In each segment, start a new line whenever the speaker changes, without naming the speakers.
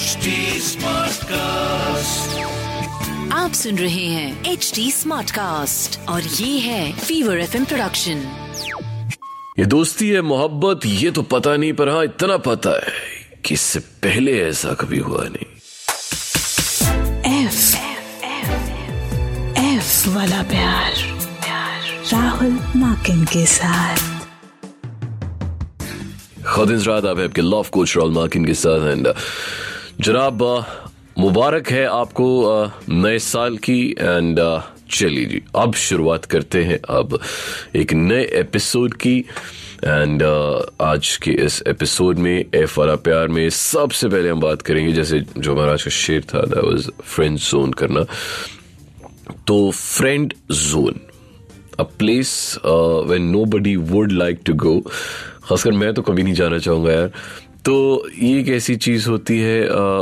HD cast
आप सुन रहे हैं एच डी स्मार्ट कास्ट और ये है फीवर एफ़ प्रोडक्शन
ये दोस्ती है मोहब्बत ये तो पता नहीं पर हाँ इतना पता है कि इससे पहले ऐसा कभी हुआ नहीं।
एफ़ एफ़ वाला प्यार राहुल माकिन के साथ।
खुद रात आप आपके लव कोच राहुल मार्किन के साथ एंड जनाब मुबारक है आपको नए साल की एंड चलिए जी, अब शुरुआत करते हैं, अब एक नए एपिसोड की एंड आज के इस एपिसोड में एफ़ वाला प्यार में सबसे पहले हम बात करेंगे, जैसे जो हमारा आज का शेर था दैट वाज फ्रेंड जोन करना। तो friend zone a place when nobody would like to go खासकर मैं तो कभी नहीं जाना चाहूँगा यार। तो ये एक ऐसी चीज़ होती है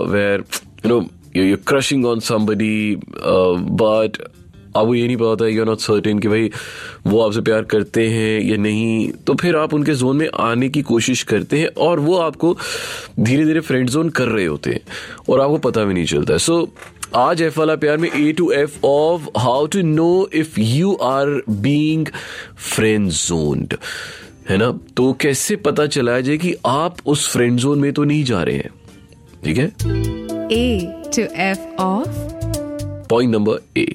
where you know you crushing on somebody but आपको ये नहीं पता होता यू आर नॉट सर्टेन कि भाई वो आपसे प्यार करते हैं या नहीं। तो फिर आप उनके जोन में आने की कोशिश करते हैं और वो आपको धीरे धीरे फ्रेंड जोन कर रहे होते हैं और आपको पता भी नहीं चलता है। सो आज एफ़ वाला प्यार में A to F of how to know if you are being friend zoned है ना? तो कैसे पता चला जाए कि आप उस फ्रेंड जोन में तो नहीं जा रहे हैं? ठीक है?
A to F of
point number A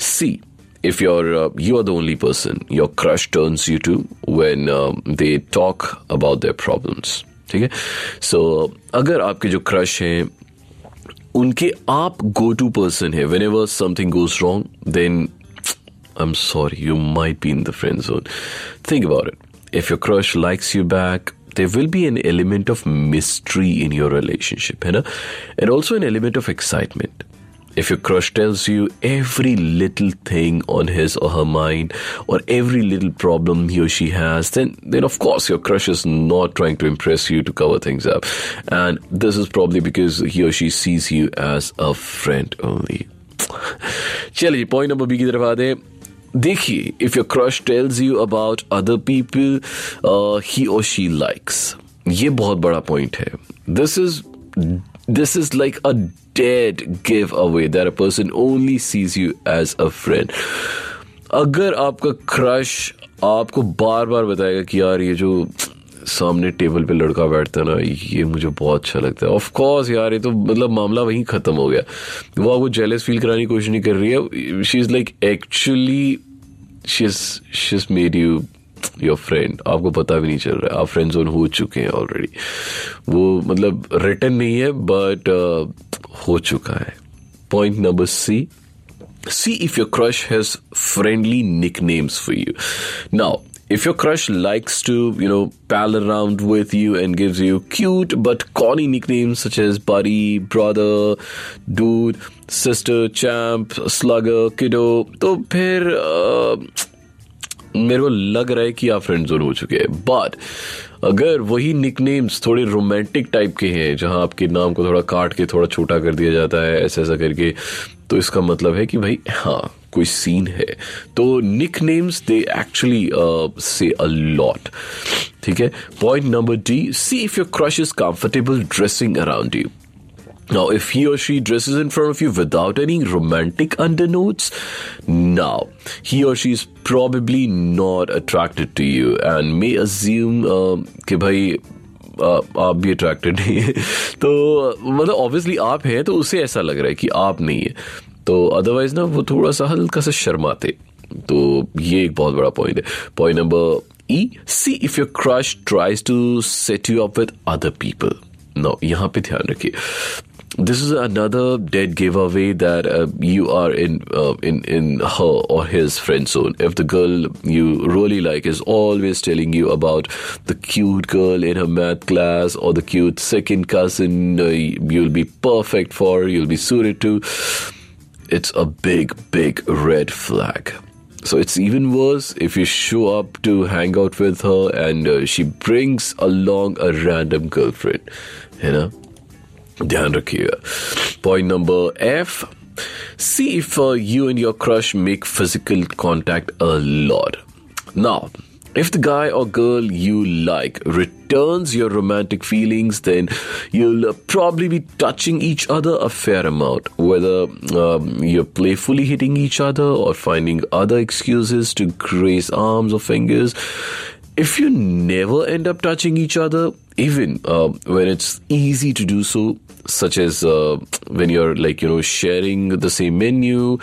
see if your you are the only person your crush turn you to when they talk about their problem ठीक है? सो अगर आपके जो क्रश हैं उनके आप गो टू पर्सन है whenever something goes wrong then I am sorry you might be in the friend zone think about it If your crush likes you back, there will be an element of mystery in your relationship, है ना? And also an element of excitement. If your crush tells you every little thing on his or her mind, or every little problem he or she has, then then of course your crush is not trying to impress you to cover things up, and this is probably because he or she sees you as a friend only. चलिए point number B की तरफ आते देखिए if your crush tells you about other people he और she likes ये बहुत बड़ा point है। This is this is like a dead giveaway there a person only sees you as a friend अगर आपका क्रश आपको बार बार बताएगा कि यार ये जो सामने टेबल पे लड़का बैठता है ना ये मुझे बहुत अच्छा लगता है। ऑफ़ कोर्स यार ये तो मतलब मामला वहीं खत्म हो गया। वो आपको जेलस फील कराने की कोशिश नहीं कर रही है। She is like actually she is she is made you your friend आपको पता भी नहीं चल रहा है। आप फ्रेंड जोन हो चुके हैं ऑलरेडी वो मतलब रिटर्न नहीं है बट uh, हो चुका है। Point number C see if if your has friendly nicknames for यू Now, if your crush likes to, you know, pal around with you and gives you cute but corny nicknames such as buddy, brother, dude, sister, champ, slugger, kiddo, तो फिर uh, मेरे को लग रहा है कि आप फ्रेंड जोन हो चुके हैं बट अगर वही निकनेम्स थोड़े रोमांटिक टाइप के हैं जहाँ आपके नाम को थोड़ा काट के थोड़ा छोटा कर दिया जाता है ऐसा ऐसा करके तो इसका मतलब है कि भाई हाँ कोई सीन है तो निक नेम्स दे एक्चुअली से अ लॉट ठीक है point number D see if your crush is comfortable dressing around you Now, if he or she dresses in front of you without any romantic undernotes, now he or she is probably not attracted to you and may assume uh, कि भाई uh, आप भी attracted नहीं है तो मतलब obviously आप हैं तो उसे ऐसा लग रहा है कि आप है तो अदरवाइज़ ना वो थोड़ा सा हल्का सा शर्माते। तो ये एक बहुत बड़ा पॉइंट है। Point number E see if you crush tries to set you up with other people no यहाँ पे ध्यान रखिए। This is another dead giveaway that you are in in in her और his friend zone if the girl you really like is always telling you about the cute girl in her math class और the cute second cousin you'll be perfect for you'll be sure too it's a big, big red flag. So it's even worse if you show up to hang out with her and uh, she brings along a random girlfriend. You know? Dhyan here. Point number F. See if uh, you and your crush make physical contact a lot. Now, if the guy or girl you like returns your romantic feelings, then you'll probably be touching each other a fair amount, whether um, you're playfully hitting each other or finding other excuses to grace arms or fingers. If you never end up touching each other, even uh, when it's easy to do so, such as uh, when you're like, you know, sharing the same menu,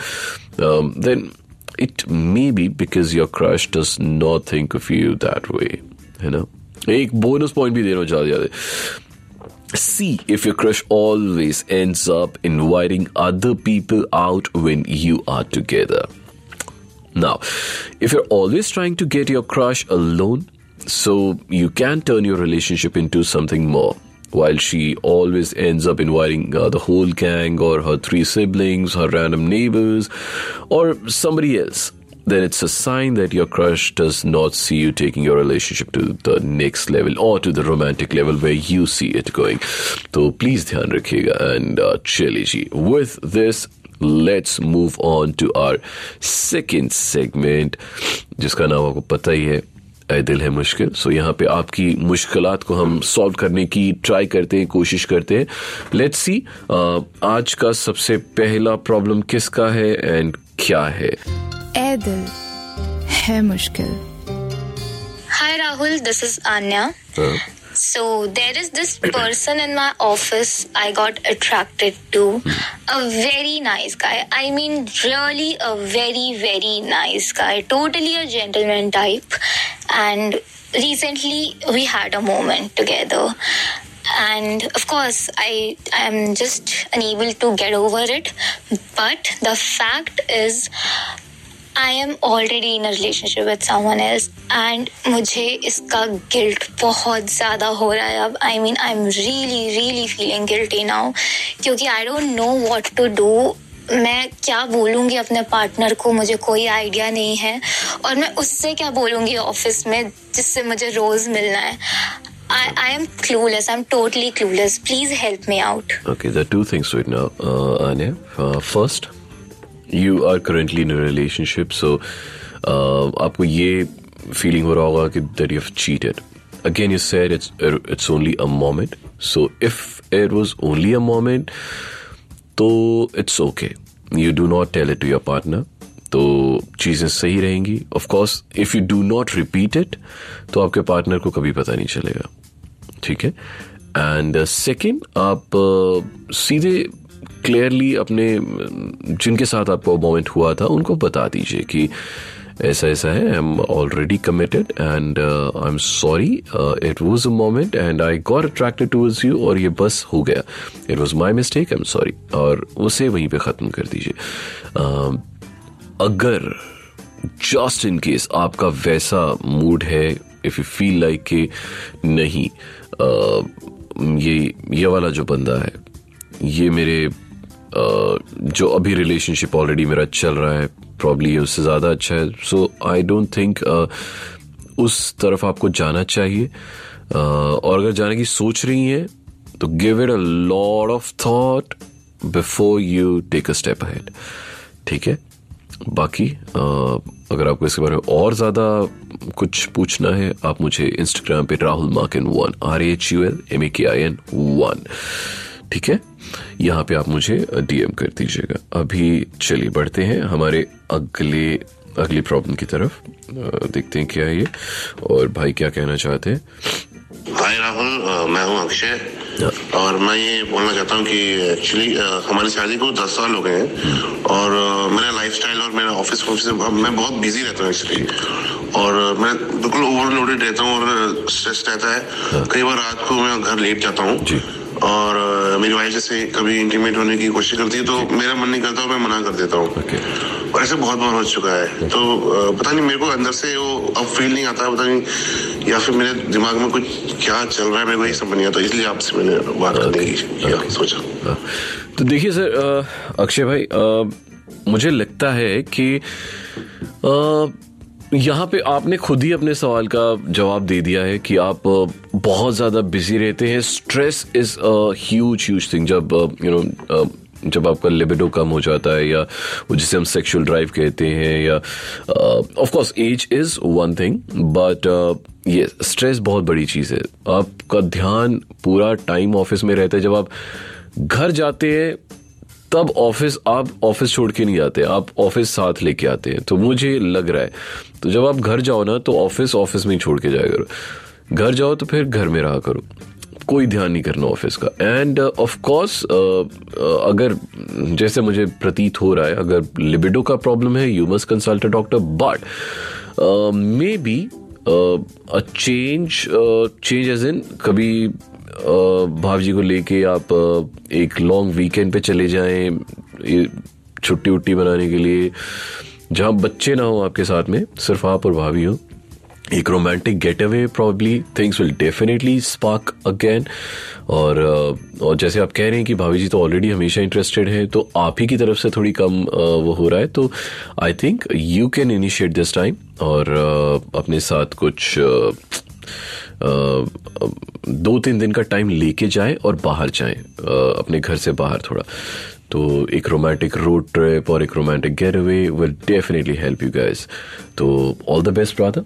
um, then it may be because your crush does not think of you that way, you know. एक bonus point भी देना चाहते जाते See if your crush always ends up inviting other people out when you are together. Now, if you're always trying to get your crush alone, so you can turn your relationship into something more. While she always ends up inviting uh, the whole gang or her three siblings, her random neighbors, or somebody else, then it's a sign that your crush does not see you taking your relationship to the next level or to the romantic level where you see it going. So please ध्यान रखिएगा and uh, चलिए जी. With this, let's move on to our second segment, जिसका नाम आपको पता ही है ऐ आए दिल है मुश्किल। सो so, यहाँ पे आपकी मुश्किल को हम सॉल्व करने की ट्राई करते हैं कोशिश करते हैं। लेट्स सी आज का सबसे पहला प्रॉब्लम किसका है एंड क्या है?
Ae Dil Hai Mushkil.
Hi Rahul this is Aanya so there is this person in my office I got attracted to a very nice guy I mean really a very very nice guy totally a gentleman type And recently we had a moment together. And of course I I am just unable to get over it. But the fact is I am already in a relationship with someone else and मुझे इसका guilt बहुत ज़्यादा हो रहा है अब I mean I am really really feeling guilty now क्योंकि I don't know what to do मैं क्या बोलूँगी अपने पार्टनर को? मुझे कोई आइडिया नहीं है। और मैं उससे क्या बोलूँगी ऑफ़िस में जिससे मुझे रोज मिलना है?
रिलेशनशिप सो आपको ये फीलिंग हो रहा होगा again you said it's only a moment so if it was only a moment तो it's okay. You do not tell it to your partner तो चीज़ें सही रहेंगी। Of course if you do not repeat it तो आपके partner को कभी पता नहीं चलेगा। ठीक है? एंड सेकेंड आप uh, सीधे क्लियरली अपने जिनके साथ आपको मोमेंट हुआ था उनको बता दीजिए कि ऐसा ऐसा है। I am already committed and I am sorry it was a moment and I got attracted towards you और ये बस हो गया। It was my mistake I am sorry और उसे वहीं पे ख़त्म कर दीजिए। Uh, अगर जस्ट इन केस आपका वैसा मूड है इफ़ यू फील लाइक कि नहीं आ, ये ये वाला जो बंदा है ये मेरे आ, जो अभी रिलेशनशिप ऑलरेडी मेरा चल रहा है प्रॉब्ली उससे ज़्यादा अच्छा है। सो आई डोंट थिंक उस तरफ़ आपको जाना चाहिए। आ, और अगर जाने की सोच रही हैं तो give it a lot of thought before you take a step ahead ठीक है? बाकी आ, अगर आपको इसके बारे में और ज़्यादा कुछ पूछना है आप मुझे इंस्टाग्राम पे Rahul Makin one R H U L M A K I N one. ठीक है? यहाँ पे आप मुझे डीएम कर दीजिएगा। अभी चलिए बढ़ते हैं हमारे अगले अगली प्रॉब्लम की तरफ़। देखते हैं क्या है ये। और भाई क्या कहना चाहते हैं?
हाय राहुल मैं हूँ अक्षय और मैं ये बोलना चाहता हूँ कि एक्चुअली हमारी शादी को दस साल हो गए हैं। और अ, मेरा लाइफस्टाइल और मेरा ऑफ़िस ऑफ़िस मैं बहुत बिज़ी रहता हूँ एक्चुअली और मैं बिल्कुल ओवरलोडेड रहता हूँ और स्ट्रेस रहता है। कई बार रात को मैं घर लेट जाता हूँ।
जी।
और मेरी वाइफ जैसे कभी इंटीमेट होने की कोशिश करती है तो मेरा मन नहीं करता और मैं मना कर देता हूँ।
ओके
और ऐसे बहुत बार हो चुका है। तो पता नहीं मेरे को अंदर से वो अब फील नहीं आता पता नहीं या फिर मेरे दिमाग में कुछ क्या चल रहा है मेरे को ये समझ नहीं आता इसलिए आपसे मैंने बात करने की सोचा।
हाँ। तो देखिए सर अक्षय भाई अ, मुझे लगता है कि अ, यहाँ पे आपने खुद ही अपने सवाल का जवाब दे दिया है कि आप बहुत ज़्यादा बिज़ी रहते हैं। Stress is huge huge thing जब यू नो जब आपका लिबिडो कम हो जाता है या वो जिसे हम सेक्सुअल ड्राइव कहते हैं या of course age is one thing but ये स्ट्रेस बहुत बड़ी चीज़ है। आपका ध्यान पूरा टाइम ऑफ़िस में रहता है। जब आप घर जाते हैं तब ऑफ़िस, आप ऑफ़िस छोड़ के नहीं जाते आप ऑफ़िस साथ लेके आते हैं। तो मुझे लग रहा है तो जब आप घर जाओ ना तो ऑफ़िस ऑफ़िस में ही छोड़ के जाया करो। घर जाओ तो फिर घर में रहा करो। कोई ध्यान नहीं करना ऑफ़िस का। एंड ऑफ़ कोर्स अगर जैसे मुझे प्रतीत हो रहा है, अगर लिबिडो का प्रॉब्लम है you must consult doctor but maybe change change age in कभी भावजी को लेके आप एक लॉन्ग वीकेंड पे चले जाएँ छुट्टी उट्टी बनाने के लिए। जहाँ बच्चे ना हो आपके साथ में, सिर्फ़ आप और भाभी हो। एक romantic getaway probably things will definitely spark again और और जैसे आप कह रहे हैं कि भाभी जी तो ऑलरेडी हमेशा इंटरेस्टेड हैं तो आप ही की तरफ़ से थोड़ी कम वो हो रहा है। तो I think you can initiate this time और अपने साथ कुछ दो तीन दिन का टाइम लेके जाएँ और बाहर जाएँ अपने घर से बाहर थोड़ा। तो एक रोमांटिक रोड ट्रिप और एक romantic getaway will definitely help you guys तो all the best brother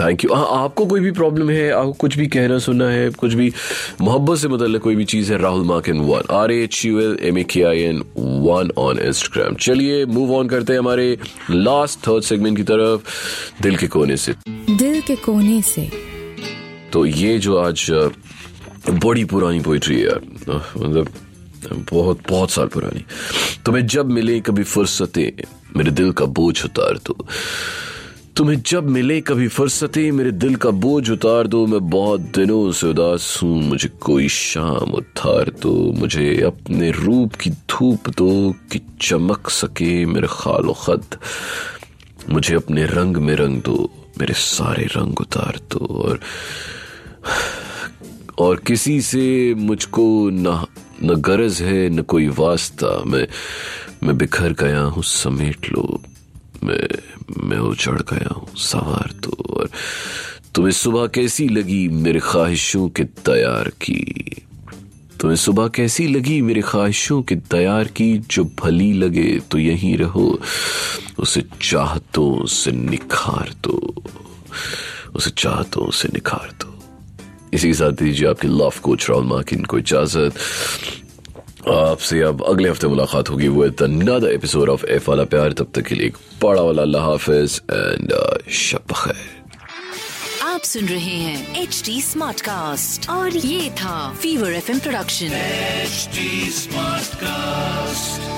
thank you हाँ आपको कोई भी प्रॉब्लम है आपको कुछ भी कहना, सुनना है, कुछ भी मोहब्बत से मतलब कोई भी चीज़ है, Rahul Makin one R H U L M A K I N one on Instagram चलिए मूव ऑन करते हैं हमारे लास्ट थर्ड सेगमेंट की तरफ़. दिल के कोने से.
दिल के कोने से.
तो ये जो आज बड़ी पुरानी पोइट्री है मतलब बहुत बहुत साल पुरानी। तुम्हें जब मिले कभी फुर्सतें, मेरे दिल का बोझ उतार दो। तुम्हें जब मिले कभी फुर्सतें, मेरे दिल का बोझ उतार दो। मैं बहुत दिनों से उदास हूँ, मुझे कोई शाम उतार दो। मुझे अपने रूप की धूप दो कि चमक सके मेरे खालो खत मुझे अपने रंग में रंग दो, मेरे सारे रंग उतार दो। और और किसी से मुझको न न गरज है, न कोई वास्ता। मैं मैं बिखर गया हूँ, समेट लो। मैं मैं उछड़ गया हूँ, सवार तो। और तुम्हें सुबह कैसी लगी मेरे ख्वाहिशों के तैयार की? तुम्हें सुबह कैसी लगी मेरे ख्वाहिशों के तैयार की? जो भली लगे तो यहीं रहो, उसे चाहतों से निखार दो। उसे चाहतों से निखार दो। इसी के साथ दीजिए आपके लव कोच राहुल माकिन को इजाज़त। आपसे अब अगले हफ़्ते मुलाकात होगी वो अनदर एपिसोड ऑफ़ एफ़ वाला प्यार। तब तक के लिए एक बड़ा वाला अल्लाह हाफिज एंड शब
आप सुन रहे हैं एच डी स्मार्ट कास्ट और ये था Fever FM production
HD Smartcast.